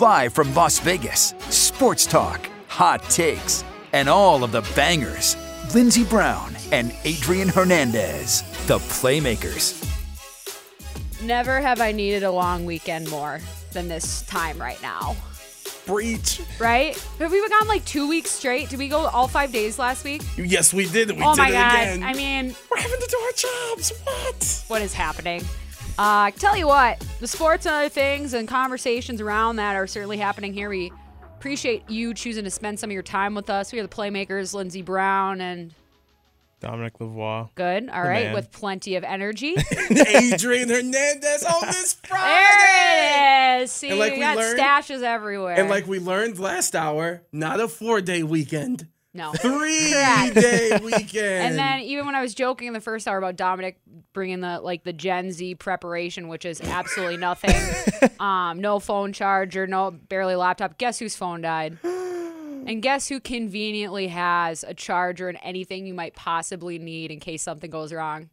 Live from Las Vegas, sports talk, hot takes, and all of the bangers. Lindsey Brown and Adrian Hernandez, the Playmakers. Never have I needed a long weekend more than this time right now. Breach. Right? Have we gone like two weeks straight? Did we go all five days last week? Yes, we did. and We oh did my it god! again. I mean, We're having to do our jobs. What? what is happening? Uh, tell you what, the sports and other things and conversations around that are certainly happening here. We appreciate you choosing to spend some of your time with us. We are the playmakers, Lindsey Brown and Dominic Lavoie. good. All right, man. with plenty of energy. Adrian Hernandez on this Friday. there it is. See, And like we we got learned- stashes everywhere. And like we learned last hour, not a four day weekend, no. three Correct. day weekend. And then even when I was joking in the first hour about Dominic bringing the like the Gen Z preparation, which is absolutely nothing, um, no phone charger, no barely laptop. Guess whose phone died? And guess who conveniently has a charger and anything you might possibly need in case something goes wrong?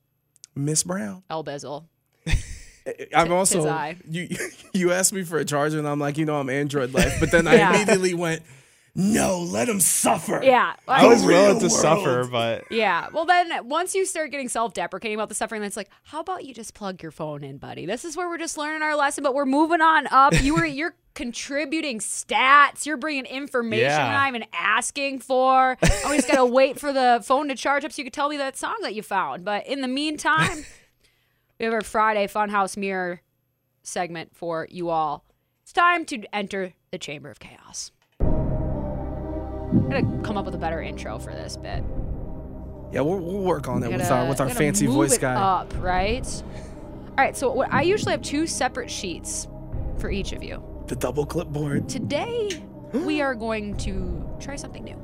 Miss Brown. El Bizzle. I'm also you. You asked me for a charger, and I'm like, you know, I'm Android life. But then I Yeah. immediately went, no, let him suffer. Yeah. I was real willing to world. suffer, but Yeah. Well, then once you start getting self deprecating about the suffering, then it's like, how about you just plug your phone in, buddy? This is where we're just learning our lesson, but we're moving on up. You were, you're contributing stats. You're bringing information Yeah. we're not even asking for. I always got to wait for the phone to charge up so you could tell me that song that you found. But in the meantime, we have our Friday Funhouse Mirror segment for you all. It's time to enter the Chamber of Chaos. I'm going to come up with a better intro for this bit. Yeah, we'll, we'll work on it with Gotta- our with our gotta fancy move voice it guy. Up, right? All right. So what, I usually have two separate sheets for each of you. The double clipboard. Today, we are going to try something new.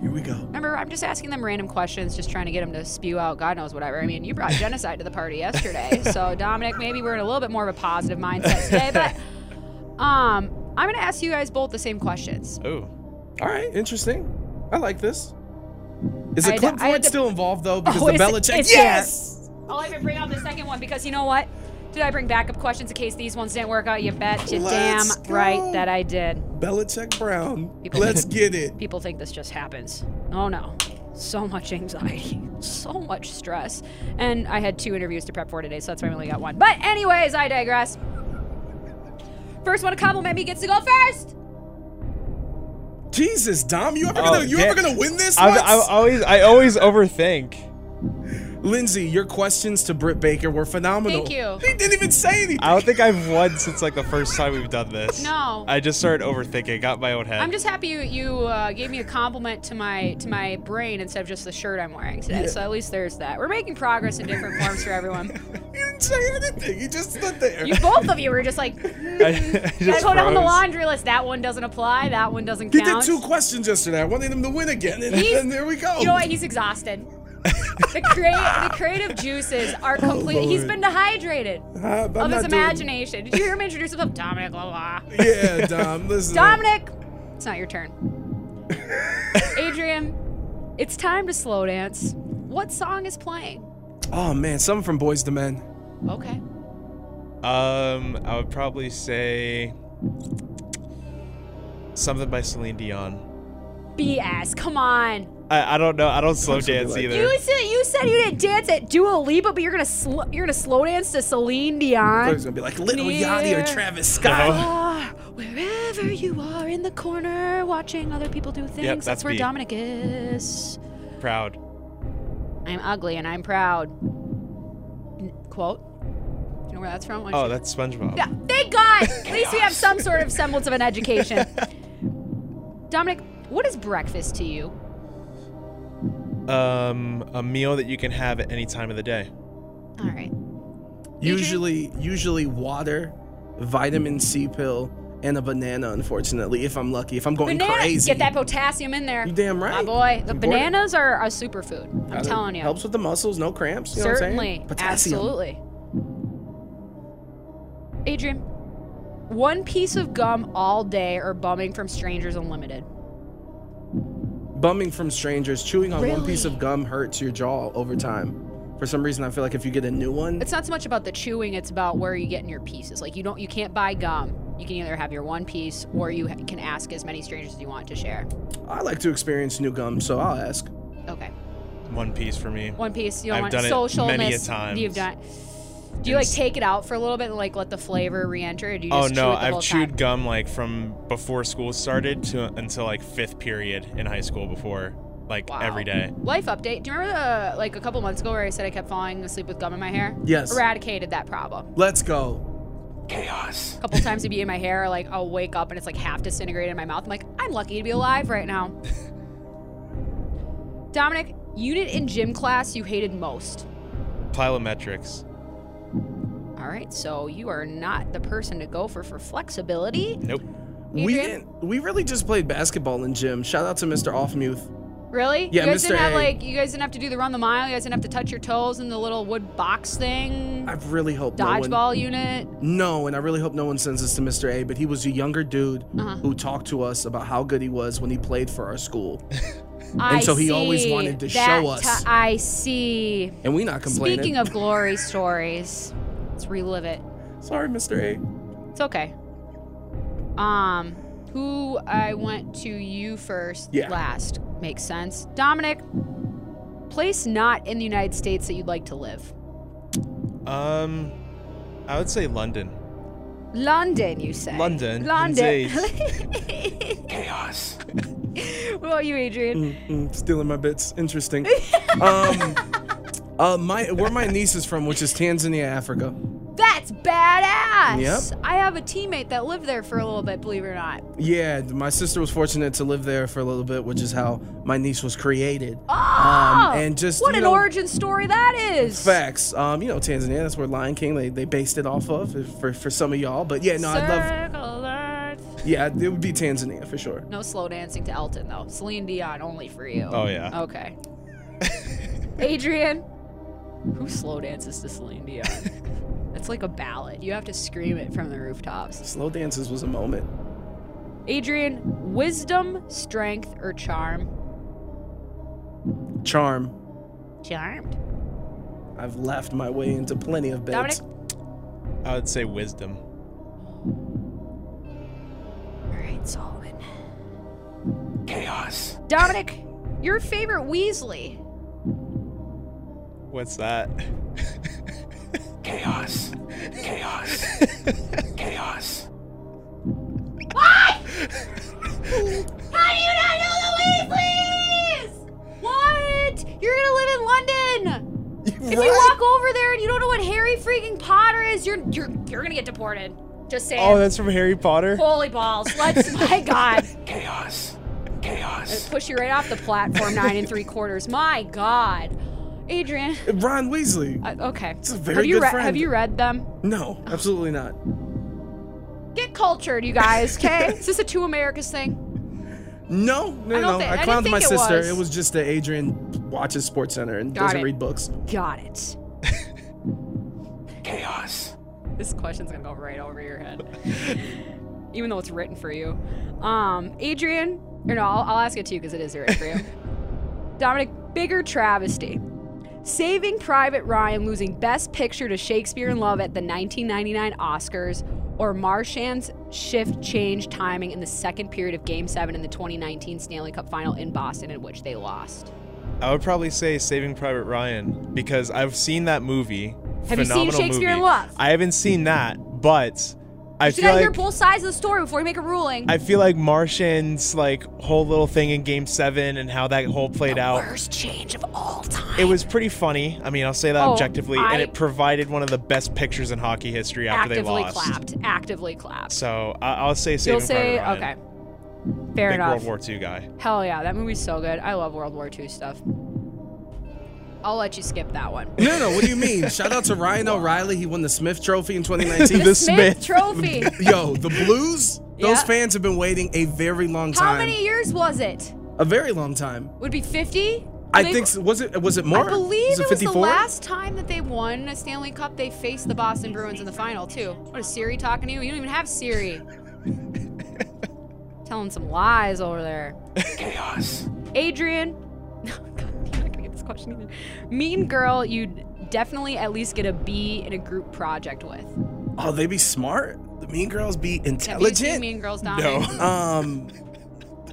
Here we go. Remember, I'm just asking them random questions, just trying to get them to spew out God knows whatever. I mean, you brought genocide to the party yesterday, so Dominic, maybe we're in a little bit more of a positive mindset today. But um, I'm going to ask you guys both the same questions. ooh. All right, interesting. I like this. Is the had to- I clipboard had to- still involved though? Because Oh, the Belichick. there. yes. I'll even bring out the second one because you know what? Did I bring backup questions in case these ones didn't work out? You bet you damn right that I did. Belichick Brown. People- Let's get it. People think this just happens. Oh no. So much anxiety, so much stress. And I had two interviews to prep for today, so that's why I only got one. But, anyways, I digress. First one to compliment me gets to go first. Jesus, Dom, you ever Oh, gonna you ever gonna win this? I, always I always overthink. Lindsey, your questions to Britt Baker were phenomenal. Thank you. He didn't even say anything. I don't think I've won since like the first time we've done this. No. I just started overthinking. Got in my own head. I'm just happy you, you uh, gave me a compliment to my to my brain instead of just the shirt I'm wearing today. So at least there's that. We're making progress in different forms for everyone. You didn't say anything. You just stood there. You both of you were just like, mm, I, I gotta just go down the laundry list. That one doesn't apply. That one doesn't count. he did two questions yesterday. I wanted him to win again, and, and there we go. You know what? He's exhausted. The, crea- the creative juices are complete. He's been dehydrated Uh, I'm of not his doing- imagination. Did you hear him introduce himself? Dominic, blah, blah. Yeah, Dom. Listen. Dominic! It's not your turn. Adrian, it's time to slow dance. What song is playing? Oh man, something from Boyz II Men. Okay. Um, I would probably say something by Celine Dion. BS. Come on. I, I don't know. I don't slow dance like either. You said you said you didn't dance at Dua Lipa, but you're gonna sl- you're gonna slow dance to Celine Dion. thought it was gonna be like Lil Yachty or Travis Scott. are wherever you are in the corner watching other people do things. that's where me. Dominic is. Proud. I'm ugly and I'm proud. Quote. Do you know where that's from? Oh, that's SpongeBob. Yeah, thank God. At least we have some sort of semblance of an education. Dominic, what is breakfast to you? Um, a meal that you can have at any time of the day. All right. Usually, usually water, vitamin C pill, and a banana. Unfortunately, if I'm lucky, if I'm going Banana, crazy, get that potassium in there. You damn right. My boy, the important. bananas are a superfood. I'm Gotta- telling you. helps with the muscles, no cramps. You know what I'm saying? Certainly. Potassium. Absolutely. Adrian, one piece of gum all day or bumming from strangers unlimited. Bumming from strangers, chewing on one piece of gum hurts your jaw over time. For some reason, I feel like if you get a new one, It's not so much about the chewing, it's about where you getting your pieces. Like you don't you can't buy gum. You can either have your one piece or you ha- can ask as many strangers as you want to share. I like to experience new gum, so I'll ask. Okay. One piece for me. One piece. You don't I've want done it socialness. many a times. You've done do you like take it out for a little bit and like let the flavor re-enter? Or do you Oh just chew no, it the I've whole chewed time? gum like from before school started to until like fifth period in high school before, like Wow. every day. Life update. Do you remember the like a couple months ago where I said I kept falling asleep with gum in my hair? Yes. Eradicated that problem. Let's go. Chaos. A couple times it'd be in my hair, like I'll wake up and it's like half disintegrated in my mouth. I'm like, I'm lucky to be alive right now. Dominic, unit in gym class you hated most. Plyometrics. All right, so you are not the person to go for for flexibility. Nope. We didn't, we really just played basketball in gym. Shout out to Mr. Offmuth. Really? Yeah, you guys Mr. didn't have A. like you guys didn't have to do the run the mile. You guys didn't have to touch your toes in the little wood box thing. I really hope no one. Dodgeball unit. No, and I really hope no one sends this to Mr. A, but he was a younger dude Uh-huh. who talked to us about how good he was when he played for our school. I so he always wanted to That show us. ti- I see. And we not complaining. Speaking of glory stories, let's relive it. Sorry, Mr. A. It's okay. Um, who I went to you first, Yeah. last makes sense. Dominic, place not in the United States that you'd like to live. Um, I would say London. London, you say? London, London. Chaos. what about you, Adrian? Mm, stealing my bits. Interesting. um, uh, my where my niece is from, which is Tanzania, Africa. That's badass. Yep. I have a teammate that lived there for a little bit, believe it or not. Yeah, my sister was fortunate to live there for a little bit, which is how my niece was created. Oh, Um, and just, what you an know- origin story that is. Facts. Um, you know, Tanzania, that's where Lion King they, they based it off of for for some of y'all. But yeah, no, I'd love Circle Earth. yeah, it would be Tanzania for sure. No slow dancing to Elton though. Celine Dion only for you. Oh yeah. Okay. Adrian, who slow dances to Celine Dion? It's like a ballad. You have to scream it from the rooftops. Slow dances was a moment. Adrian, wisdom, strength, or charm? Charm. Charmed. I've laughed my way into plenty of beds. Dominic? I would say wisdom. All right, Solomon. Chaos. Dominic, your favorite Weasley? What's that? Chaos. Chaos. Chaos. How do you not know the Weasleys? What? You're gonna live in London. If you walk over there and you don't know what Harry freaking Potter is, you're you're you're gonna get deported. Just saying. Oh, that's from Harry Potter. Holy balls! Let's my God, Chaos. Chaos. push you right off the platform nine and three quarters. My God, Adrian. Ron Weasley. Uh, okay. It's a very have you good read friend. Have you read them? No, absolutely not. Get cultured, you guys. Okay. is this a two Americas thing? No, no, I no. I clowned my it sister. was. It was just that Adrian watches Sports Center and Got doesn't it. read books. Got it. Chaos. This question's gonna go right over your head, even though it's written for you. Um, Adrian, or no, I'll, I'll ask it to you because it is written for you. Dominic, bigger travesty. Saving Private Ryan losing Best Picture to Shakespeare in Love at the 1999 Oscars, or Marchand's shift change timing in the second period of Game 7 in the 2019 Stanley Cup final in Boston, in which they lost? I would probably say Saving Private Ryan because I've seen that movie. Have you seen Shakespeare in. Love? I haven't seen that, but I You feel gotta hear both sides of the story before you make a ruling. I feel like Marchand's like whole little thing in Game Seven and how that whole played out. Worst change of all time. It was pretty funny. I mean, I'll say that Oh, objectively, I- and it provided one of the best pictures in hockey history after they lost. Actively clapped. Actively clapped. So I I'll say Saving You'll say Ryan. okay. Fair Big enough. World War II guy. Hell yeah, that movie's so good. I love World War II stuff. I'll let you skip that one. No, no. What do you mean? Shout out to Ryan O'Reilly. He won the Smith Trophy in 2019. The Smith, Smith. Trophy. Yo, the Blues. Those Yeah. fans have been waiting a very long time. How many years was it? A very long time. Would it be 50? I They- think s- was it was it more? I believe was it, it was the 54? last time that they won a Stanley Cup. They faced the Boston Bruins in the final too. What is Siri talking to you? You don't even have Siri. Telling some lies over there. Chaos. Adrian. God, you're not gonna get this question either. Mean girl, you'd definitely at least get a B in a group project with. Oh, they be smart. The Mean Girls be Have you intelligent. Mean Girls No. Um,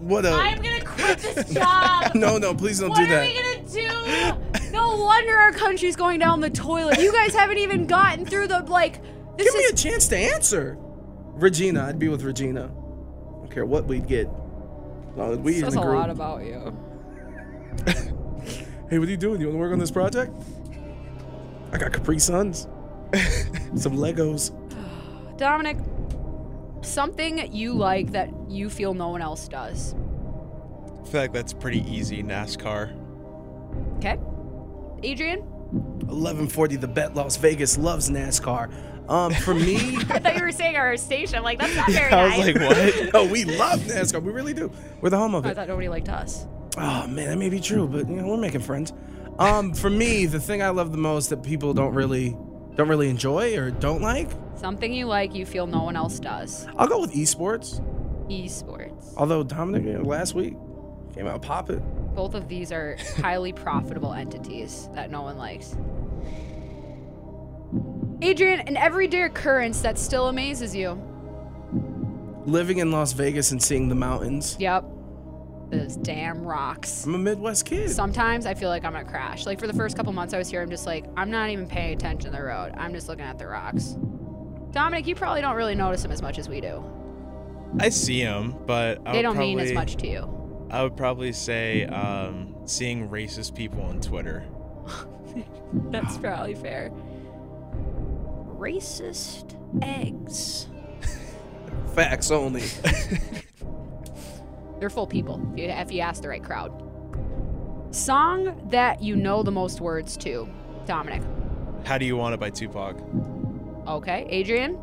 what a I'm gonna quit this job. no, no, please don't What do that. What are we gonna do? No wonder our country's going down the toilet. You guys haven't even gotten through the like. This Give me a chance to answer. Regina, I'd be with Regina. I don't care what we'd get. As long as we in says the a group. lot about you. Hey, what are you doing? You want to work on this project? I got Capri Suns, some Legos. Dominic, something you like that you feel no one else does. I feel like that's pretty easy. NASCAR. Okay. Adrian? 1140 The Bet Las Vegas loves NASCAR. Um, for me, I thought you were saying our station. I'm like, that's not very I was like, what? no, we love NASCAR. We really do. We're the home of it. I thought nobody liked us. Oh man, that may be true, but you know we're making friends. Um, for me, the thing I love the most that people don't really don't really enjoy or don't like, Something you like you feel no one else does. I'll go with esports. Esports. Although Dominic you know, last week came out popping. Both of these are highly profitable entities that no one likes. Adrian, an everyday occurrence that still amazes you. Living in Las Vegas and seeing the mountains. Yep. Those damn rocks. I'm a Midwest kid. Sometimes I feel like I'm gonna crash. Like for the first couple months I was here, I'm just like, I'm not even paying attention to the road. I'm just looking at the rocks. Dominic, you probably don't really notice them as much as we do. I see them, but I they don't probably, mean as much to you. I would probably say um, seeing racist people on Twitter. That's probably fair. Racist eggs. Facts only. They're full people if you, if you ask the right crowd. Song that you know the most words to, Dominic. How do you want it by Tupac? Okay, Adrian.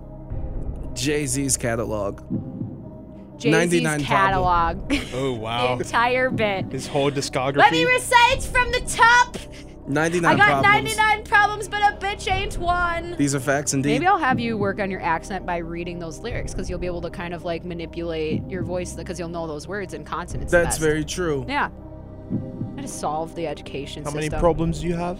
Jay Z's catalog. Jay 99 Z's catalog. Oh the wow, entire bit. his whole discography. Let me recite from the top. 99 I got problems. 99 problems, but a bitch ain't one. These are facts indeed. Maybe I'll have you work on your accent by reading those lyrics because you'll be able to kind of like manipulate your voice because you'll know those words and consonants. That's best. very true. Yeah. I just solved the education How many problems do you have?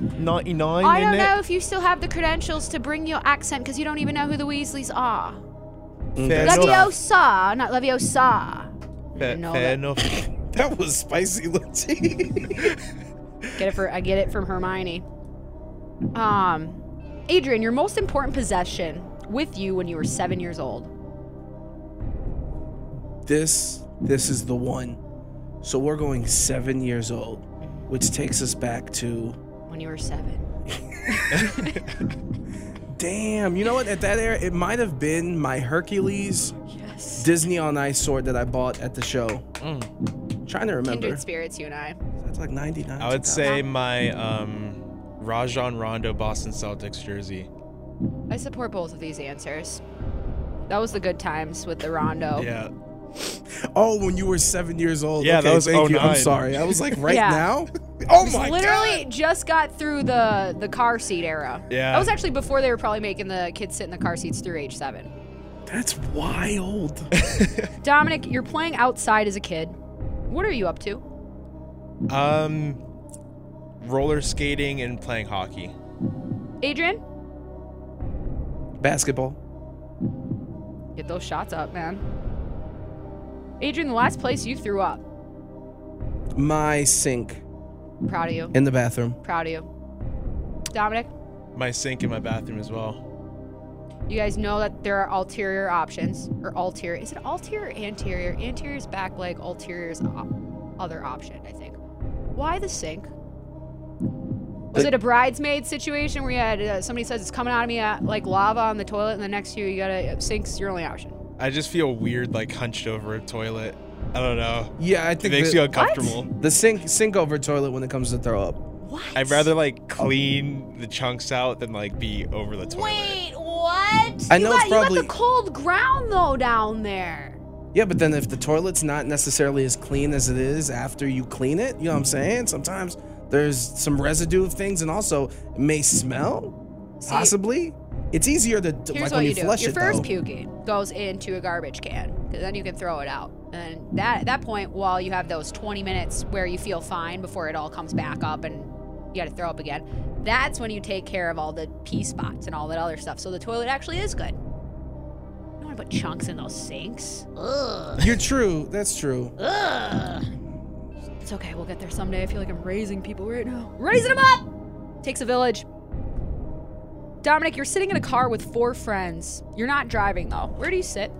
Ninety-nine. I don't it? know if you still have the credentials to bring your accent because you don't even know who the Weasleys are. Mm, fair That's enough. Leviosa, not Leviosa. Fair, know fair that. enough. That was spicy, Lucy. Get it for I get it from Hermione. Um, Adrian, your most important possession with you when you were seven years old. this, this is the one. So we're going seven years old, which takes us back to. When you were seven. Damn, you know what? At that era, it might have been my Hercules Yes. Disney on Ice sword that I bought at the show. Mm. Trying to remember. Kindred spirits, you and I. That's like 99. I would say my um, Rajon Rondo Boston Celtics jersey. I support both of these answers. That was the good times with the Rondo. Yeah. Oh, when you were seven years old. Yeah, okay, that was thank you. I'm sorry. I was like, right Yeah. now? Oh my god. Literally god. just got through the the car seat era. Yeah. That was actually before they were probably making the kids sit in the car seats through age seven. That's wild. Dominic, you're playing outside as a kid. What are you up to? Um, roller skating and playing hockey. Adrian? Basketball. Get those shots up, man. Adrian, the last place you threw up. My sink Proud of you. in the bathroom. Proud of you. Dominic, My sink in my bathroom as well. you guys know that there are ulterior options. Or ulterior. Is it ulterior or anterior? Anterior's back leg, ulterior's o- other option, I think. Why the sink? Was The- it a bridesmaid situation where you had uh, somebody says it's coming out of me uh, like lava on the toilet, and the next year you gotta sink's your only option? I just feel weird, like hunched over a toilet. I don't know. Yeah, I think It think makes the, you uncomfortable. the sink sink over toilet when it comes to throw up. What? I'd rather like clean the chunks out than like be over the toilet. Wait, what? I You know got, it's you got probably- the cold ground though down there. Yeah, but then if the toilet's not necessarily as clean as it is after you clean it, you know what I'm saying? Sometimes there's some residue of things, and also it may smell. See- possibly. It's easier to like what when you, you, do. flush Your it first though. puking goes into a garbage can, because then you can throw it out. And that at that point, while you have those 20 minutes where you feel fine before it all comes back up and you got to throw up again, that's when you take care of all the pee spots and all that other stuff. So the toilet actually is good. You don't want to put chunks in those sinks. Ugh. You're true. That's true. Ugh. It's okay. We'll get there someday. I feel like I'm raising people right now. Raising them up! Takes a village. Dominic, you're sitting in a car with four friends. You're not driving, though. Where do you sit?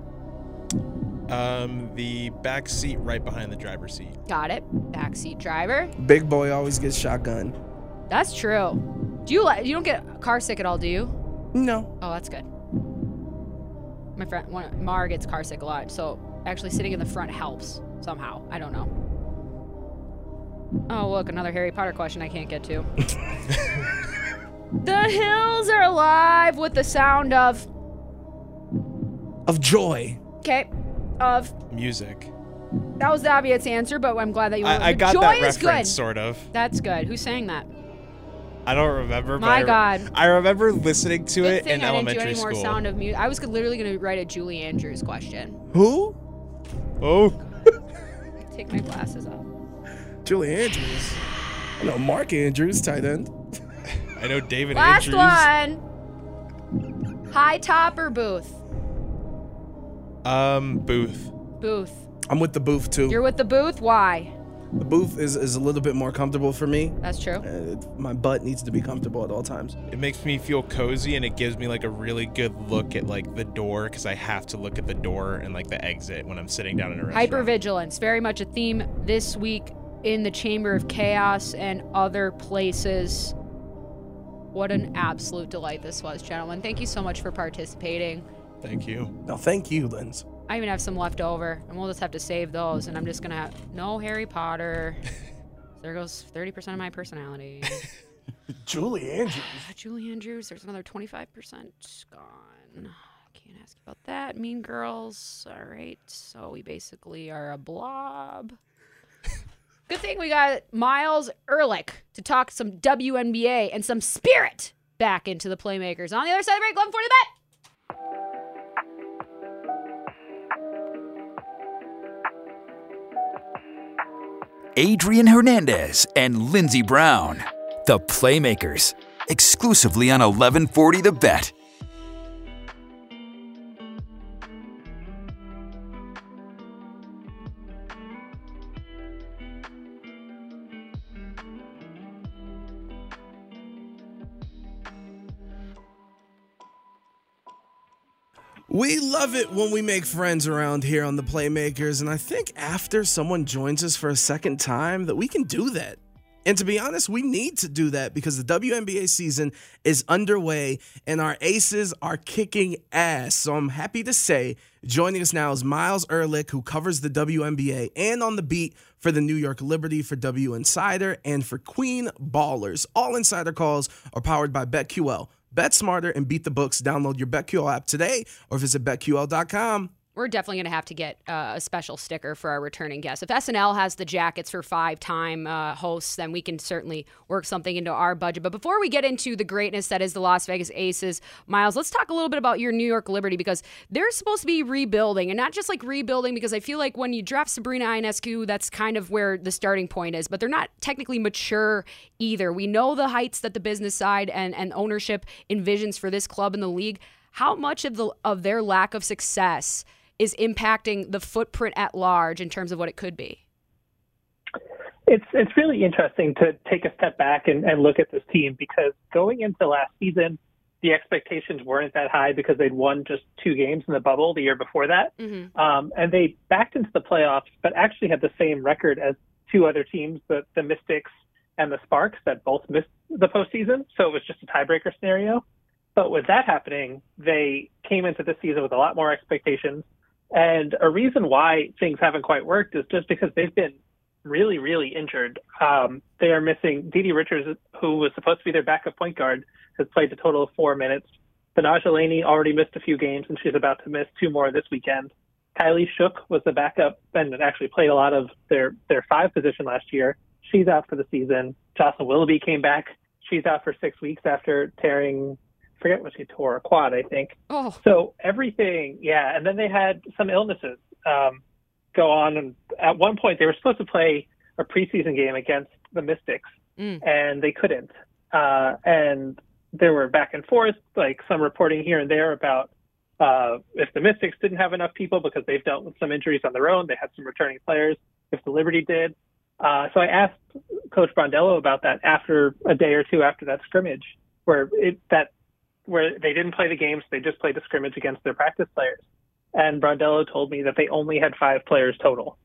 Um, the back seat right behind the driver's seat. Got it. Back seat driver. Big boy always gets shotgun. That's true. Do you like? You don't get car sick at all, do you? No. Oh, that's good. My friend one, Mar gets car sick a lot, so actually sitting in the front helps somehow. I don't know. Oh, look, another Harry Potter question I can't get to. the hills are alive with the sound of Of joy. okay, of Music. that was the obvious answer, but I'm glad that you. I, I got joy that is reference, good. sort of. That's good. Who's saying that? I don't remember. but My I re- God. I remember listening to Good it thing in I didn't do elementary any more school. sound of music. I was literally going to write a Julie Andrews question. Who? oh, Take my glasses off. Julie Andrews. I know Mark Andrews, tight end. I know David Last Andrews. Last one. High top or booth? Um, Booth. Booth. I'm with the booth too. You're with the booth? Why? The booth is, is a little bit more comfortable for me. That's true. Uh, my butt needs to be comfortable at all times. It makes me feel cozy and it gives me like a really good look at like the door because I have to look at the door and like the exit when I'm sitting down in a restaurant. Hypervigilance, very much a theme this week in the Chamber of Chaos and other places. What an absolute delight this was, gentlemen. Thank you so much for participating. Thank you. No, thank you, Linz. I even have some left over, and we'll just have to save those. And I'm just gonna have no Harry Potter. there goes 30% of my personality. Julie Andrews. Julie Andrews, there's another 25% gone. Can't ask about that. Mean Girls. All right. So we basically are a blob. Good thing we got Miles Ehrlich to talk some WNBA and some spirit back into the playmakers. On the other side of the break, 11 40 the bet. Adrian Hernandez and Lindsey Brown, the Playmakers, exclusively on 1140 The Bet. We love it when we make friends around here on the Playmakers, and I think after someone joins us for a second time that we can do that. And to be honest, we need to do that because the WNBA season is underway and our aces are kicking ass. So I'm happy to say joining us now is Miles Ehrlich, who covers the WNBA and on the beat for the New York Liberty for W Insider and for Queen Ballers. All insider calls are powered by BetQL. Bet smarter and beat the books. Download your BetQL app today or visit betql.com. We're definitely going to have to get uh, a special sticker for our returning guests. If SNL has the jackets for five time uh, hosts, then we can certainly work something into our budget. But before we get into the greatness that is the Las Vegas Aces, Miles, let's talk a little bit about your New York Liberty because they're supposed to be rebuilding and not just like rebuilding because I feel like when you draft Sabrina Ionescu, that's kind of where the starting point is, but they're not technically mature either. We know the heights that the business side and, and ownership envisions for this club in the league. How much of the of their lack of success is impacting the footprint at large in terms of what it could be? It's it's really interesting to take a step back and, and look at this team because going into last season, the expectations weren't that high because they'd won just two games in the bubble the year before that, mm-hmm. um, and they backed into the playoffs, but actually had the same record as two other teams, the the Mystics and the Sparks, that both missed the postseason. So it was just a tiebreaker scenario. But with that happening, they came into this season with a lot more expectations. And a reason why things haven't quite worked is just because they've been really, really injured. Um, they are missing Dee Richards, who was supposed to be their backup point guard, has played a total of four minutes. Betnijah Laney already missed a few games, and she's about to miss two more this weekend. Kylee Shook was the backup and actually played a lot of their, their five position last year. She's out for the season. Jocelyn Willoughby came back. She's out for six weeks after tearing, forget tore, a quad, I think. Oh. So everything, yeah. And then they had some illnesses. Um, go on. And at one point, they were supposed to play a preseason game against the Mystics, Mm. and they couldn't. Uh, and there were back and forth, like some reporting here and there about uh, if the Mystics didn't have enough people because they've dealt with some injuries on their own, they had some returning players. If the Liberty did, uh, so I asked Coach Brondello about that after a day or two after that scrimmage, where it that where they didn't play the games, they just played the scrimmage against their practice players and Brondello told me that they only had five players total.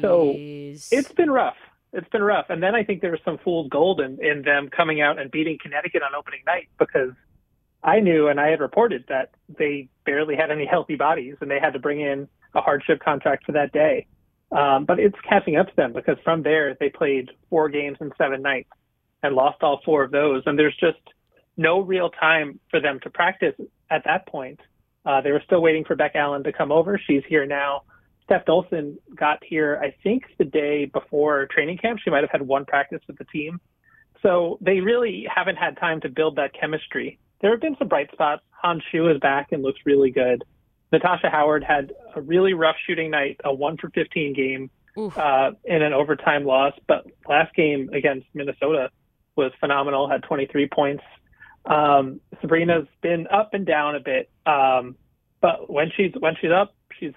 So it's been rough. It's been rough. And then I think there was some fool's gold in, in them coming out and beating Connecticut on opening night because I knew and I had reported that they barely had any healthy bodies and they had to bring in a hardship contract for that day. Um, but it's catching up to them because from there they played four games in seven nights and lost all four of those. And there's just no real time for them to practice at that point. Uh, they were still waiting for Bec Allen to come over. She's here now. Steph Dolson got here, I think, the day before training camp. She might have had one practice with the team. So they really haven't had time to build that chemistry. There have been some bright spots. Han Xu is back and looks really good. Natasha Howard had a really rough shooting night, a one for 15 game uh, in an overtime loss. But last game against Minnesota was phenomenal, had 23 points. Um, Sabrina's been up and down a bit, um, but when she's when she's up, she's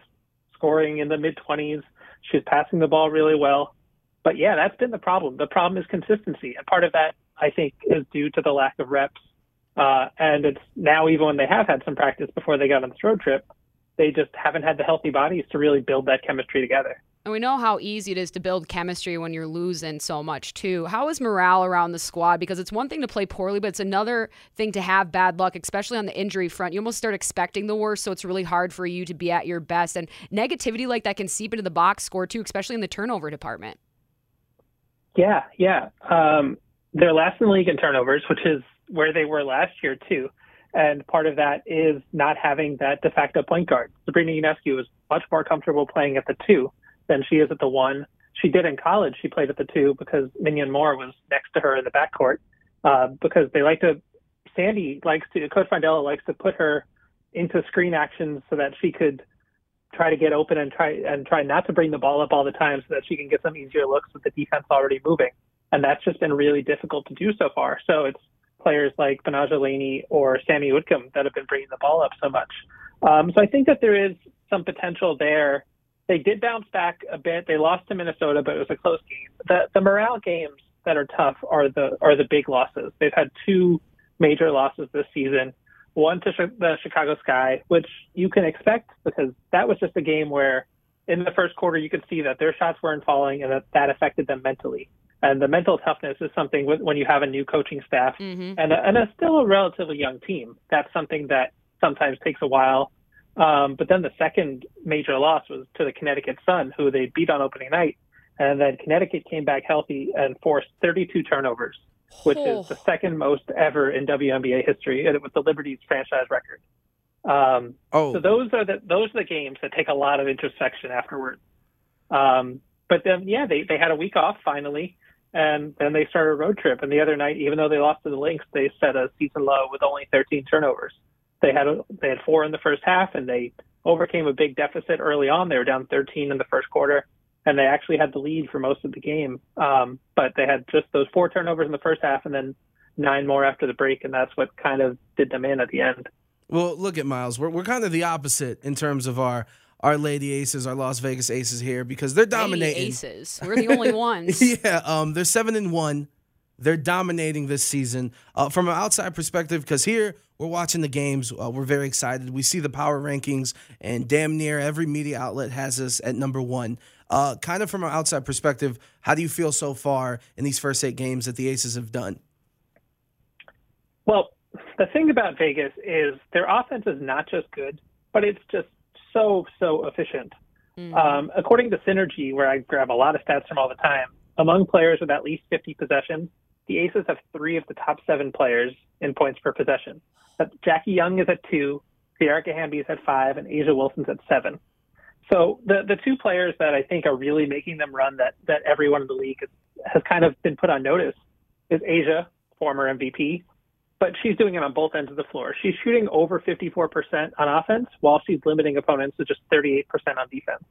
scoring in the mid 20s. She's passing the ball really well. But yeah, that's been the problem. The problem is consistency, and part of that I think is due to the lack of reps. Uh, and it's now even when they have had some practice before they got on this road trip, they just haven't had the healthy bodies to really build that chemistry together. And we know how easy it is to build chemistry when you're losing so much, too. How is morale around the squad? Because it's one thing to play poorly, but it's another thing to have bad luck, especially on the injury front. You almost start expecting the worst, so it's really hard for you to be at your best. And negativity like that can seep into the box score, too, especially in the turnover department. Yeah, yeah. Um, they're last in the league in turnovers, which is where they were last year, too. And part of that is not having that de facto point guard. Sabrina Ionescu is much more comfortable playing at the two than she is at the one. She did in college. She played at the two because Minion Moore was next to her in the backcourt. Uh, because they like to, Sandy likes to, Coach Brondello likes to put her into screen actions so that she could try to get open and try and try not to bring the ball up all the time so that she can get some easier looks with the defense already moving. And that's just been really difficult to do so far. So it's players like Betnijah Laney or Sami Whitcomb that have been bringing the ball up so much. Um, so I think that there is some potential there they did bounce back a bit. They lost to Minnesota, but it was a close game. The the morale games that are tough are the are the big losses. They've had two major losses this season. One to the Chicago Sky, which you can expect because that was just a game where in the first quarter you could see that their shots weren't falling and that that affected them mentally. And the mental toughness is something when you have a new coaching staff mm-hmm. and, a, and a still a relatively young team. That's something that sometimes takes a while um, but then the second major loss was to the Connecticut Sun, who they beat on opening night. And then Connecticut came back healthy and forced 32 turnovers, which Oh. is the second most ever in WNBA history, and it was the Liberty's franchise record. Um, Oh, so those are the those are the games that take a lot of introspection afterwards. Um, but then, yeah, they they had a week off finally, and then they started a road trip. And the other night, even though they lost to the Lynx, they set a season low with only 13 turnovers. They had a, they had four in the first half, and they overcame a big deficit early on. They were down 13 in the first quarter, and they actually had the lead for most of the game. Um, but they had just those four turnovers in the first half, and then nine more after the break, and that's what kind of did them in at the end. Well, look at Miles. We're we're kind of the opposite in terms of our our Lady Aces, our Las Vegas Aces here because they're dominating. Lady aces. We're the only ones. yeah, um, they're seven and one. They're dominating this season uh, from an outside perspective because here we're watching the games. Uh, we're very excited. We see the power rankings, and damn near every media outlet has us at number one. Uh, kind of from an outside perspective, how do you feel so far in these first eight games that the Aces have done? Well, the thing about Vegas is their offense is not just good, but it's just so, so efficient. Um, according to Synergy, where I grab a lot of stats from all the time, among players with at least 50 possessions, the Aces have three of the top seven players in points per possession. Jackie Young is at two, Erica Hamby is at five, and A'ja Wilson's at seven. So the the two players that I think are really making them run that that everyone in the league has kind of been put on notice is A'ja, former MVP, but she's doing it on both ends of the floor. She's shooting over 54% on offense while she's limiting opponents to just 38% on defense.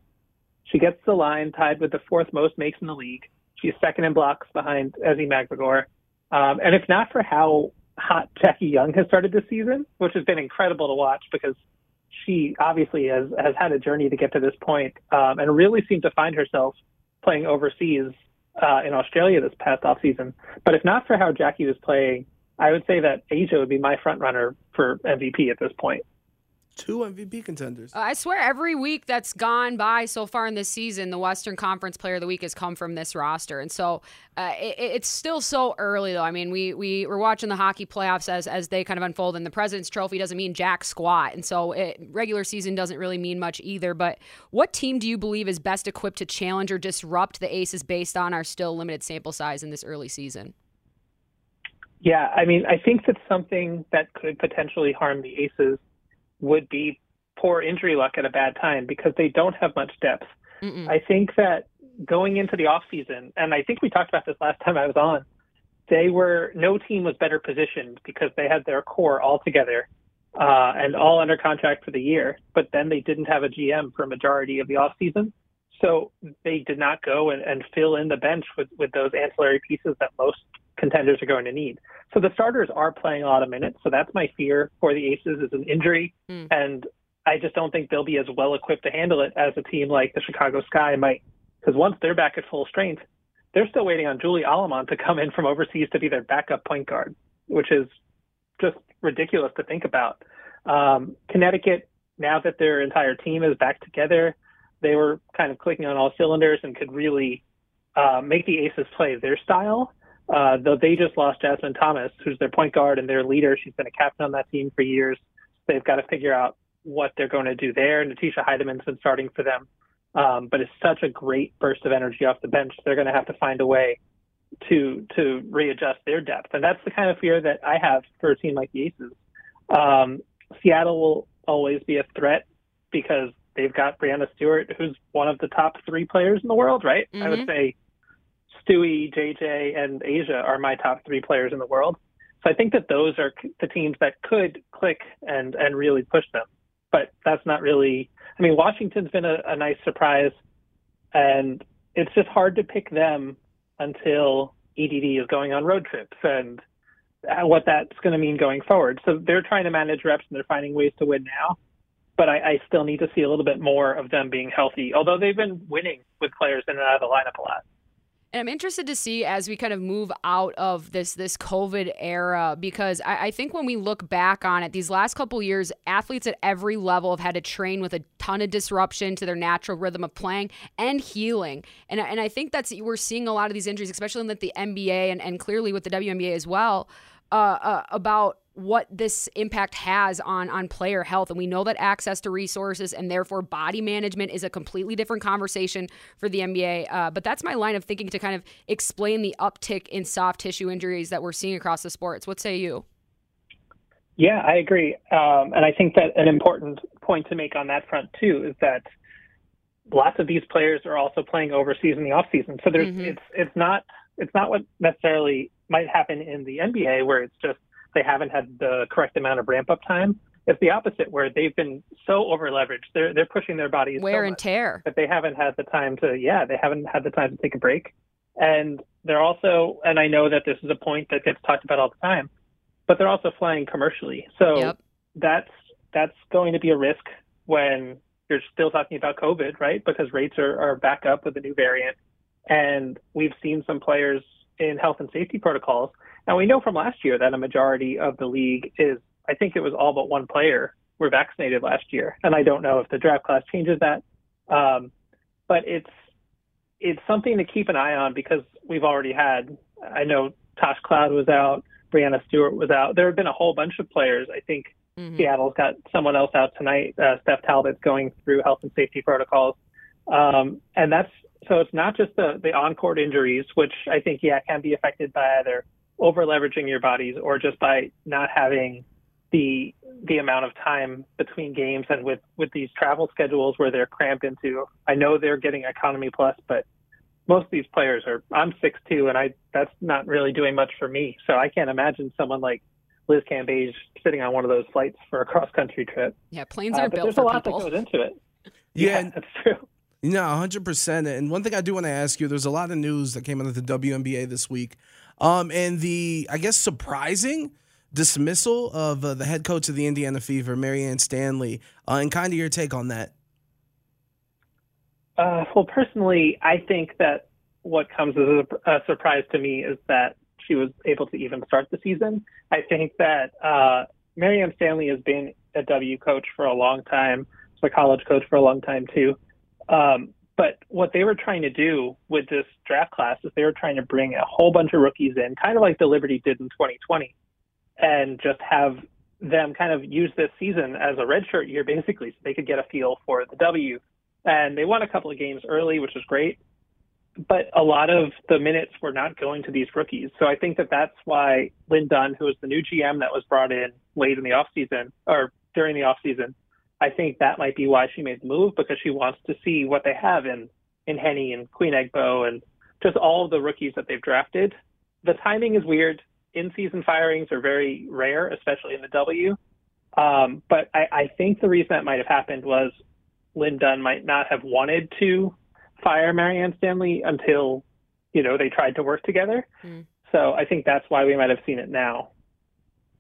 She gets the line tied with the fourth most makes in the league. She's second in blocks behind Ezi Magbegor. Um, and if not for how hot Jackie Young has started this season, which has been incredible to watch because she obviously has, has had a journey to get to this point, um, and really seemed to find herself playing overseas uh, in Australia this past offseason. But if not for how Jackie was playing, I would say that A'ja would be my front runner for MVP at this point. Two MVP contenders. I swear every week that's gone by so far in this season, the Western Conference Player of the Week has come from this roster, and so uh, it, it's still so early though. I mean, we we we're watching the hockey playoffs as as they kind of unfold, and the President's Trophy doesn't mean jack squat, and so it, regular season doesn't really mean much either. But what team do you believe is best equipped to challenge or disrupt the Aces based on our still limited sample size in this early season? Yeah, I mean, I think that something that could potentially harm the Aces would be poor injury luck at a bad time because they don't have much depth. Mm-mm. I think that going into the off season, and I think we talked about this last time I was on, they were no team was better positioned because they had their core all together uh, and all under contract for the year. But then they didn't have a GM for a majority of the off season, so they did not go and, and fill in the bench with with those ancillary pieces that most contenders are going to need. So the starters are playing a lot of minutes. So that's my fear for the Aces is an injury, Mm. and I just don't think they'll be as well equipped to handle it as a team like the Chicago Sky might. Because once they're back at full strength, they're still waiting on Julie Allemand to come in from overseas to be their backup point guard, which is just ridiculous to think about. Um, Connecticut, now that their entire team is back together, they were kind of clicking on all cylinders and could really uh, make the Aces play their style. Uh, though they just lost Jasmine Thomas, who's their point guard and their leader. She's been a captain on that team for years. They've got to figure out what they're going to do there. Natisha Hiedeman's been starting for them. Um, but it's such a great burst of energy off the bench. They're going to have to find a way to to readjust their depth, and that's the kind of fear that I have for a team like the Aces. Um, Seattle will always be a threat because they've got Breanna Stewart, who's one of the top three players in the world, right? I would say Stewie, JJ, and A'ja are my top three players in the world. So I think that those are the teams that could click and and really push them. But that's not really. I mean, Washington's been a, a nice surprise, and it's just hard to pick them until EDD is going on road trips and uh, what that's going to mean going forward. So they're trying to manage reps and they're finding ways to win now. But I, I still need to see a little bit more of them being healthy, although they've been winning with players in and out of the lineup a lot. And I'm interested to see as we kind of move out of this this COVID era because I, I think when we look back on it, these last couple years, athletes at every level have had to train with a ton of disruption to their natural rhythm of playing and healing. And, and I think that's we're seeing a lot of these injuries, especially in the NBA and, and clearly with the WNBA as well, uh, uh, about what this impact has on on player health and we know that access to resources and therefore body management is a completely different conversation for the NBA uh, but that's my line of thinking to kind of explain the uptick in soft tissue injuries that we're seeing across the sports what say you Yeah, I agree. Um, and I think that an important point to make on that front too is that lots of these players are also playing overseas in the off season. So there's Mhm. it's it's not it's not what necessarily might happen in the NBA where it's just they haven't had the correct amount of ramp up time. It's the opposite where they've been so over leveraged. They're they're pushing their bodies wear so and tear that they haven't had the time to yeah they haven't had the time to take a break and they're also and i know that this is a point that gets talked about all the time but they're also flying commercially so Yep. that's that's going to be a risk when you're still talking about COVID, right? Because rates are, are back up with the new variant. And we've seen some players in health and safety protocols. Now, we know from last year that a majority of the league is, I think it was all but one player were vaccinated last year. And I don't know if the draft class changes that. Um, but it's, it's something to keep an eye on because we've already had, I know Tosh Cloud was out, Breanna Stewart was out. There have been a whole bunch of players. I think mm-hmm. Seattle's got someone else out tonight. Uh, Steph Talbot's going through health and safety protocols. Um, and that's so it's not just the, the on court injuries, which I think, yeah, can be affected by either over leveraging your bodies or just by not having the the amount of time between games and with with these travel schedules where they're cramped into. I know they're getting economy plus but most of these players are I'm six two and I that's not really doing much for me. So I can't imagine someone like Liz Cambage sitting on one of those flights for a cross country trip. Yeah planes are uh, built there's for a lot people. that goes into it. Yeah, yeah that's true no, 100%. And one thing I do want to ask you, there's a lot of news that came out of the WNBA this week. Um, and the, I guess, surprising dismissal of uh, the head coach of the Indiana Fever, Marianne Stanley, uh, and kind of your take on that. Uh, well, personally, I think that what comes as a, a, surprise to me is that she was able to even start the season. I think that uh, Marianne Stanley has been a W coach for a long time, a college coach for a long time too. Um, but what they were trying to do with this draft class is they were trying to bring a whole bunch of rookies in, kind of like the Liberty did in 2020, and just have them kind of use this season as a redshirt year, basically, so they could get a feel for the W. And they won a couple of games early, which was great. But a lot of the minutes were not going to these rookies. So I think that that's why Lin Dunn, who was the new GM that was brought in late in the offseason or during the offseason, I think that might be why she made the move because she wants to see what they have in in Henny and Queen Egbo and just all of the rookies that they've drafted. The timing is weird. In season firings are very rare, especially in the W. Um, but I, I think the reason that might have happened was Lin Dunn might not have wanted to fire Marianne Stanley until, you know, they tried to work together. Mm. So I think that's why we might have seen it now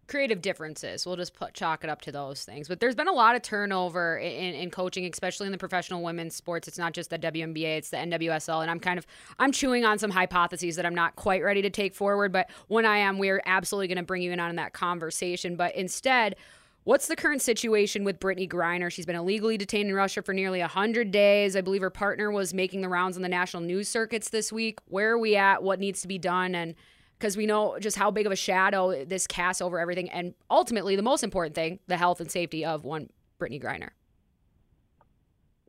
creative differences. We'll just put, chalk it up to those things. But there's been a lot of turnover in, in, coaching, especially in the professional women's sports. It's not just the WNBA; it's the NWSL. And I'm kind of I'm chewing on some hypotheses that I'm not quite ready to take forward. But when I am, we're absolutely going to bring you in on that conversation. But instead. What's the current situation with Brittney Griner? She's been illegally detained in Russia for nearly 100 days. I believe her partner was making the rounds on the national news circuits this week. Where are we at? What needs to be done? And because we know just how big of a shadow this casts over everything. And ultimately, the most important thing, the health and safety of one Brittney Griner.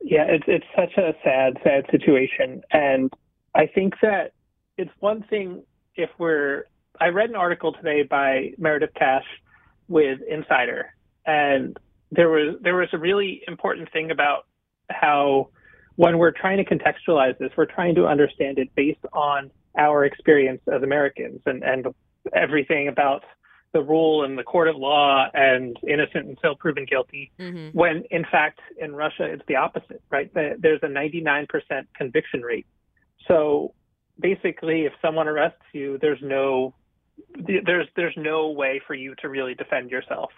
Yeah, it's it's such a sad, sad situation, and I think that it's one thing if we're. I read an article today by Meredith Cash with Insider, and there was there was a really important thing about how when we're trying to contextualize this, we're trying to understand it based on our experience as Americans and, and everything about the rule and the court of law and innocent until proven guilty. Mm-hmm. When in fact in Russia it's the opposite, right? There's a 99% conviction rate. So basically, if someone arrests you, there's no there's there's no way for you to really defend yourself.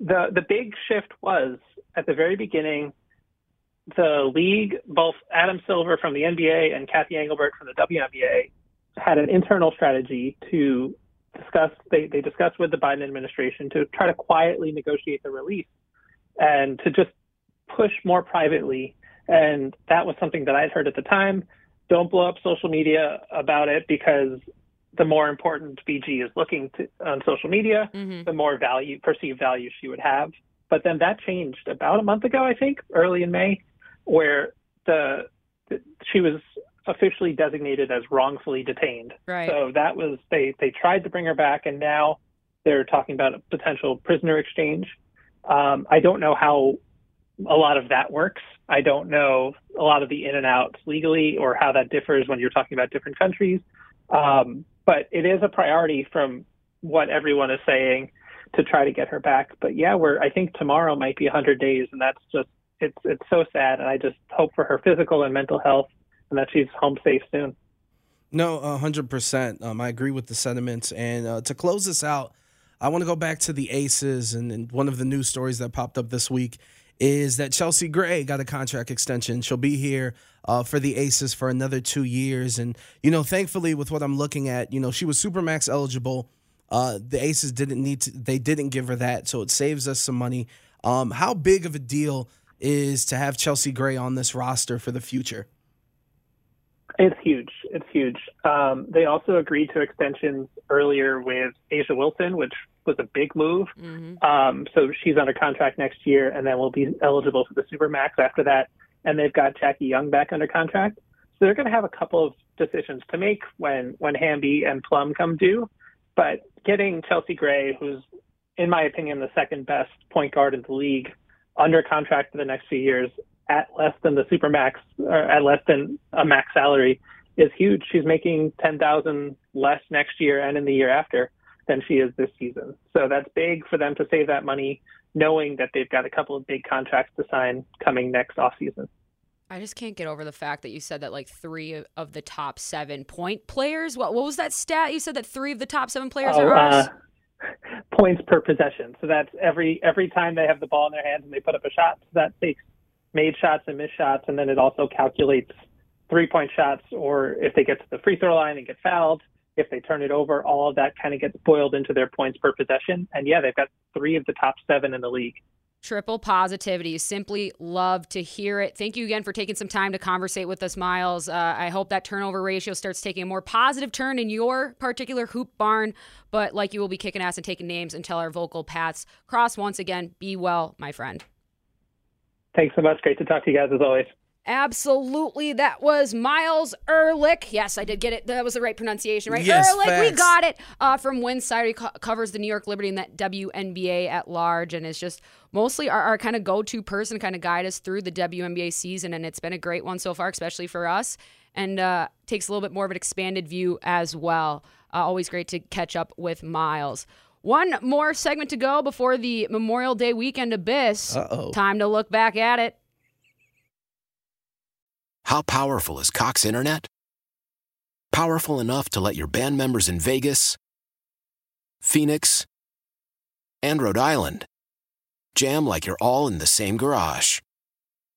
The the big shift was at the very beginning. The league, both Adam Silver from the NBA and Kathy Engelbert from the WNBA, had an internal strategy to discuss they, they discussed with the Biden administration to try to quietly negotiate the release and to just push more privately. And that was something that I'd heard at the time. Don't blow up social media about it because the more important BG is looking to, on social media, mm-hmm. the more value, perceived value she would have. But then that changed about a month ago, I think, early in May, where the, the she was officially designated as wrongfully detained. Right. So that was they they tried to bring her back, and now they're talking about a potential prisoner exchange. Um, I don't know how a lot of that works. I don't know a lot of the in and outs legally or how that differs when you're talking about different countries. Um, but it is a priority from what everyone is saying to try to get her back. But yeah, we're I think tomorrow might be 100 days, and that's just it's it's so sad. And I just hope for her physical and mental health and that she's home safe soon. No, hundred um, percent. I agree with the sentiments. And uh, to close this out, I want to go back to the Aces, and, and one of the news stories that popped up this week is that Chelsea Gray got a contract extension. She'll be here uh, for the Aces for another two years, and you know, thankfully, with what I'm looking at, you know, she was supermax eligible. Uh, the Aces didn't need to; they didn't give her that, so it saves us some money. Um, how big of a deal is to have Chelsea Gray on this roster for the future? It's huge. It's huge. Um, they also agreed to extensions earlier with A'ja Wilson, which was a big move. Mm-hmm. Um, so she's under contract next year, and then will be eligible for the Supermax after that. And they've got Jackie Young back under contract. So they're going to have a couple of decisions to make when when Hamby and Plum come due. But getting Chelsea Gray, who's in my opinion the second best point guard in the league, under contract for the next few years at less than the supermax or at less than a max salary is huge. She's making ten thousand less next year and in the year after than she is this season. So that's big for them to save that money, knowing that they've got a couple of big contracts to sign coming next off season. I just can't get over the fact that you said that like three of the top seven point players. What what was that stat? You said that three of the top seven players Oh, are ours. uh, points per possession. So that's every every time they have the ball in their hands and they put up a shot. So that takes made shots and missed shots, and then it also calculates three point shots, or if they get to the free throw line and get fouled, if they turn it over, all of that kind of gets boiled into their points per possession. And yeah, they've got three of the top seven in the league. Triple positivity. Simply love to hear it. Thank you again for taking some time to conversate with us, Miles. Uh, I hope that turnover ratio starts taking a more positive turn in your particular hoop barn. But like you will be kicking ass and taking names until our vocal paths cross once again. Be well, my friend. Thanks so much. Great to talk to you guys as always. Absolutely. That was Miles Ehrlich. Yes, I did get it. That was the right pronunciation, right? Yes, Ehrlich, we got it. Uh, from Winsidr, he co- covers the New York Liberty and that WNBA at large and is just mostly our, our kind of go to person, kind of guide us through the WNBA season. And it's been a great one so far, especially for us. And uh, takes a little bit more of an expanded view as well. Uh, always great to catch up with Miles. One more segment to go before the Memorial Day weekend abyss. Uh-oh. Time to look back at it. How powerful is Cox Internet? Powerful enough to let your band members in Vegas, Phoenix, and Rhode Island jam like you're all in the same garage.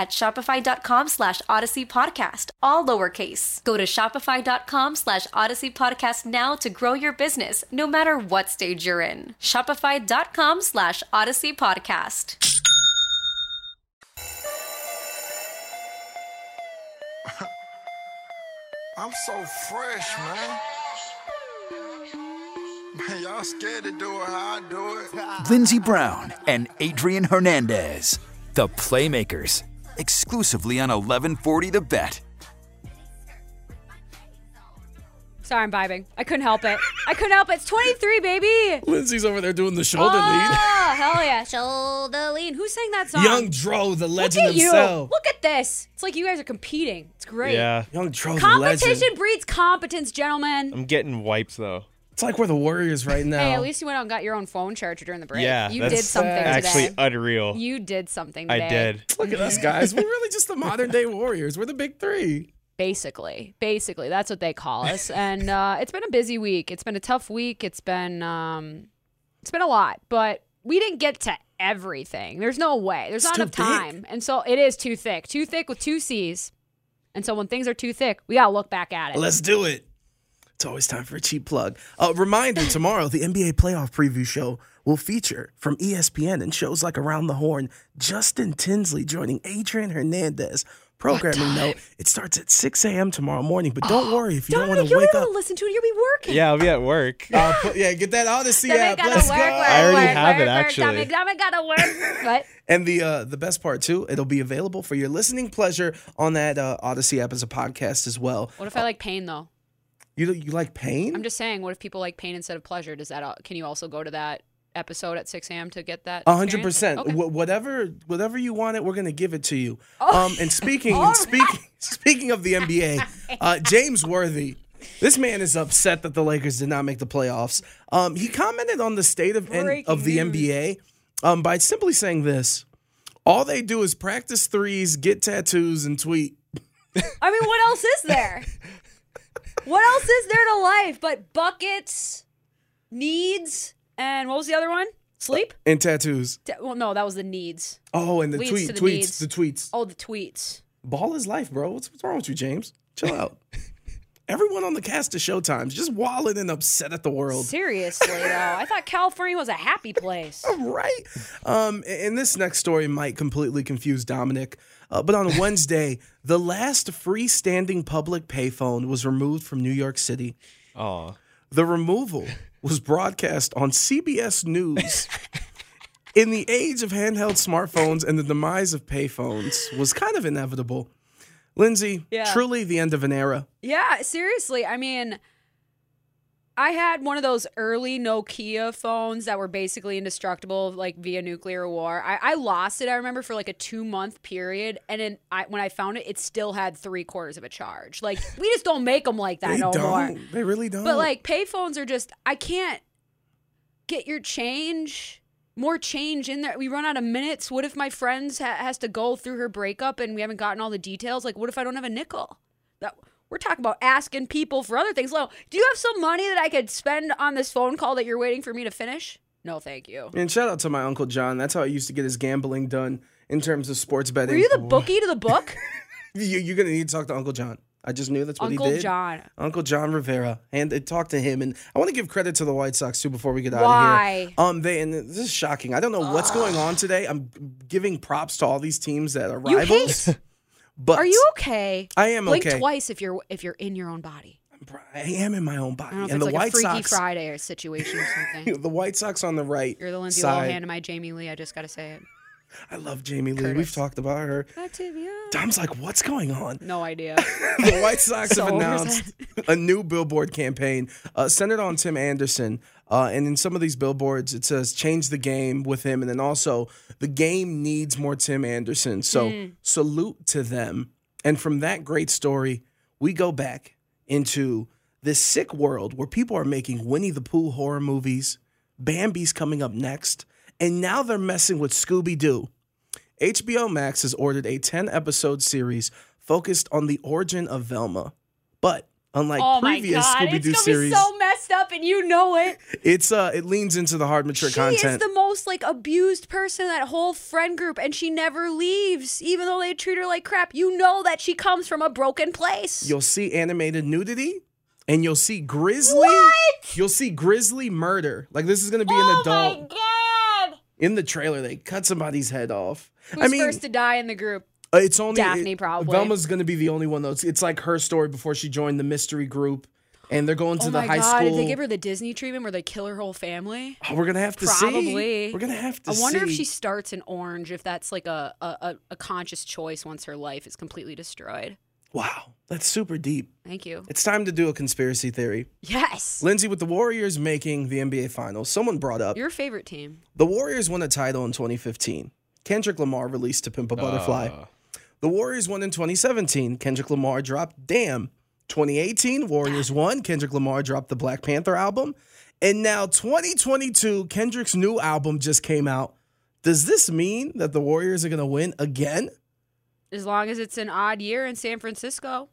at shopify.com slash odyssey podcast, all lowercase. Go to shopify.com slash odyssey podcast now to grow your business, no matter what stage you're in. Shopify.com slash odyssey podcast. I'm so fresh, man. Man, y'all scared to do it how I do it. Lindsey Brown and Adrian Hernandez, the Playmakers, exclusively on 1140 The Bet. Sorry, I'm vibing. I couldn't help it. I couldn't help it. It's 23, baby. Lindsay's over there doing the shoulder Oh, hell yeah. Shoulder lean. Who sang that song? Young Dro, the legend Look legend at you. himself. Look at this. It's like you guys are competing. It's great. Yeah. Young Dro, the legend. Competition breeds competence, gentlemen. I'm getting wiped though. It's like we're the Warriors right now. Hey, at least you went out and got your own phone charger during the break. Yeah, you that's did something actually today. unreal. You did something today. I did. Look at us guys. We're really just the modern day Warriors. We're the big three. Basically, basically, that's what they call us. and uh, it's been a busy week. It's been a tough week. It's been um, it's been a lot, but we didn't get to everything. There's no way. There's It's not enough time, and so it is too thick. Too thick with two C's. And so when things are too thick, we gotta look back at it. Let's do it. It's always time for a cheap plug. A reminder tomorrow, the NBA playoff preview show will feature from ESPN and shows like Around the Horn, Justin Tinsley joining Adrian Hernandez. Programming note, it starts at 6 a.m. tomorrow morning, but don't worry if you don't, want to you'll wake be able up. to listen to it. You'll be working. Yeah, I'll be at work. Uh, put- yeah, get that Odyssey Dominic app. gotta Let's work, go. work, I already work, have it, work, work. actually. Dominic, Dominic gotta work. What? And the uh, the best part too, it'll be available for your listening pleasure on that uh, Odyssey app as a podcast as well. What if I like pain though? You you like pain? I'm just saying. What if people like pain instead of pleasure? Does that? Can you also go to that episode at 6 a.m. to get that? A hundred experience? percent. Okay. Wh- Whatever, whatever you want it, we're gonna give it to you. Um, and speaking, and speaking, speaking of the NBA, uh, James Worthy, this man is upset that the Lakers did not make the playoffs. Um, he commented on the state of N- of the news. NBA um, by simply saying this: all they do is practice threes, get tattoos, and tweet. I mean, what else is there? What else is there to life but buckets, needs, and what was the other one? Sleep? And tattoos. T- Well, no, that was the needs. Oh, and the Leads tweet, to the tweets, needs. the tweets. Oh, the tweets. Ball is life, bro. What's, what's wrong with you, James? Chill out. Everyone on the cast of Showtime's just walling and upset at the world. Seriously, though, I thought California was a happy place. right? Um, and this next story might completely confuse Dominic. Uh, but on Wednesday, the last freestanding public payphone was removed from New York City. Oh, The removal was broadcast on CBS News. In the age of handheld smartphones and the demise of payphones was kind of inevitable. Lindsay, Yeah. truly the end of an era. Yeah, seriously. I mean, I had one of those early Nokia phones that were basically indestructible, like via nuclear war. I, I lost it. I remember for like a two month period, and then I, when I found it, it still had three quarters of a charge. Like we just don't make them like that They no more. don't. They really don't. But like payphones are just I can't get your change, more change in there. We run out of minutes. What if my friends ha- has to go through her breakup and we haven't gotten all the details? Like what if I don't have a nickel? That we're talking about asking people for other things. Lo, do you have some money that I could spend on this phone call that you're waiting for me to finish? No, thank you. And shout out to my uncle John. That's how he used to get his gambling done in terms of sports betting. Were you the bookie to the book? You, you're gonna need to talk to Uncle John. I just knew that's what Uncle he did. John. Uncle John Rivera, and uh, talk to him. And I want to give credit to the White Sox too before we get out of Why? here. Um, they and this is shocking. I don't know what's going on today. I'm giving props to all these teams that are You rivals. hate. but Are you okay? I am Blink okay. twice if you're if you're in your own body. I am in my own I body, don't know if and it's the like White a Freaky Sox. Friday or situation or something. The White Sox on the right. You're the Lindsay side. Lohan and my Jamie Lee. I just got to say it. I love Jamie Lee. We've talked about her. Dom's like, what's going on? No idea. the White Sox So have announced a new billboard campaign uh, centered on Tim Anderson. Uh, and in some of these billboards, it says change the game with him. And then also, the game needs more Tim Anderson. So Mm. salute to them. And from that great story, we go back into this sick world where people are making Winnie the Pooh horror movies. Bambi's coming up next. And now they're messing with Scooby Doo. HBO Max has ordered a 10 episode series focused on the origin of Velma. But unlike oh previous Scooby it's Doo series, be so messed up, and you know it. it's uh it leans into the hard mature She content. is the most like abused person in that whole friend group, and she never leaves, even though they treat her like crap. You know that she comes from a broken place. you'll see animated nudity and you'll see grisly What? you'll see grisly murder. Like this is gonna be oh an adult. In the trailer, they cut somebody's head off. Who's I mean, first to die in the group? uh, it's only Daphne, it- probably. Velma's gonna be the only one though. It's, it's like her story before she joined the mystery group. and they're going to oh the high god! school. If they give her the Disney treatment where they kill her whole family, Oh, we're gonna have to see. probably. We're gonna have to I wonder if she starts in orange. If that's like a a- a conscious choice once her life is completely destroyed. Wow, that's super deep. Thank you. It's time to do a conspiracy theory. Yes. Lindsay, with the Warriors making the NBA Finals, someone brought up Your favorite team. the Warriors won a title in 2015. Kendrick Lamar released "To Pimp a Butterfly." Uh, The Warriors won in 2017. Kendrick Lamar dropped "Damn." 2018, Warriors won. Kendrick Lamar dropped the Black Panther album, and now 2022, Kendrick's new album just came out. Does this mean that the Warriors are gonna win again? As long as it's an odd year in San Francisco.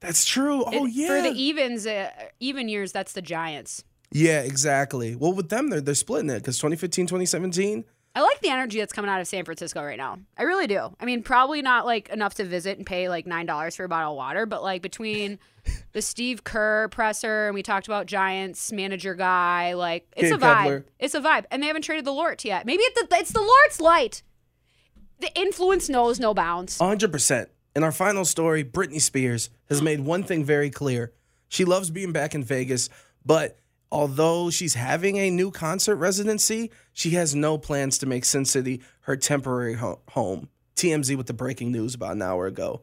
That's true. Oh It- yeah. For the evens, uh, even years, that's the Giants. yeah, exactly. Well, with them, they're they're splitting it because 2015, 2017. I like the energy that's coming out of San Francisco right now. I really do. I mean, probably not like enough to visit and pay like nine dollars for a bottle of water, but like between the Steve Kerr presser and we talked about Giants manager guy, like it's a vibe. Kapler. It's a vibe, and they haven't traded the Lort yet. Maybe it's the, it's the Lort's light. The influence knows no bounds. 100%. In our final story, Britney Spears has made one thing very clear. She loves being back in Vegas, but although she's having a new concert residency, she has no plans to make Sin City her temporary ho- home. TMZ with the breaking news about an hour ago.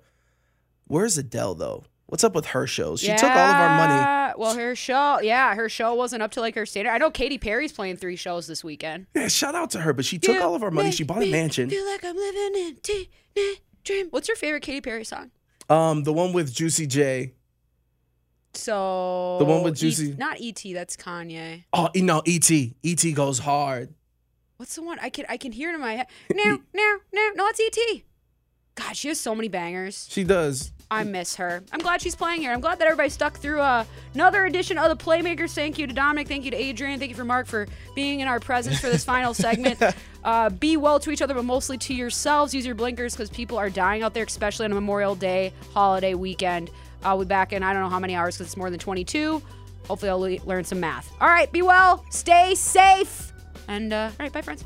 Where's Adele, though? What's up with her shows? She took all of our money. Well, her show, yeah, her show wasn't up to like her standard. I know Katy Perry's playing three shows this weekend. Yeah, shout out to her, but she took all of our money. She bought a mansion. Feel like I'm living in teen dream. What's your favorite Katy Perry song? Um, the one with Juicy J. So The one with E- Juicy- not ET. That's Kanye. Oh, no, E.T. E.T. goes hard. What's the one? I can I can hear it in my head. No, no, no, no. It's ET. God, she has so many bangers. She does. I miss her. I'm glad she's playing here. I'm glad that everybody stuck through uh, another edition of the Playmakers. Thank you to Dominic. Thank you to Adrian. Thank you for Mark for being in our presence for this final segment. Uh, be well to each other, but mostly to yourselves. Use your blinkers because people are dying out there, especially on a Memorial Day holiday weekend. I'll be back in I don't know how many hours because it's more than 22. Hopefully, I'll le- learn some math. All right, be well, stay safe, and uh, all right, bye, friends.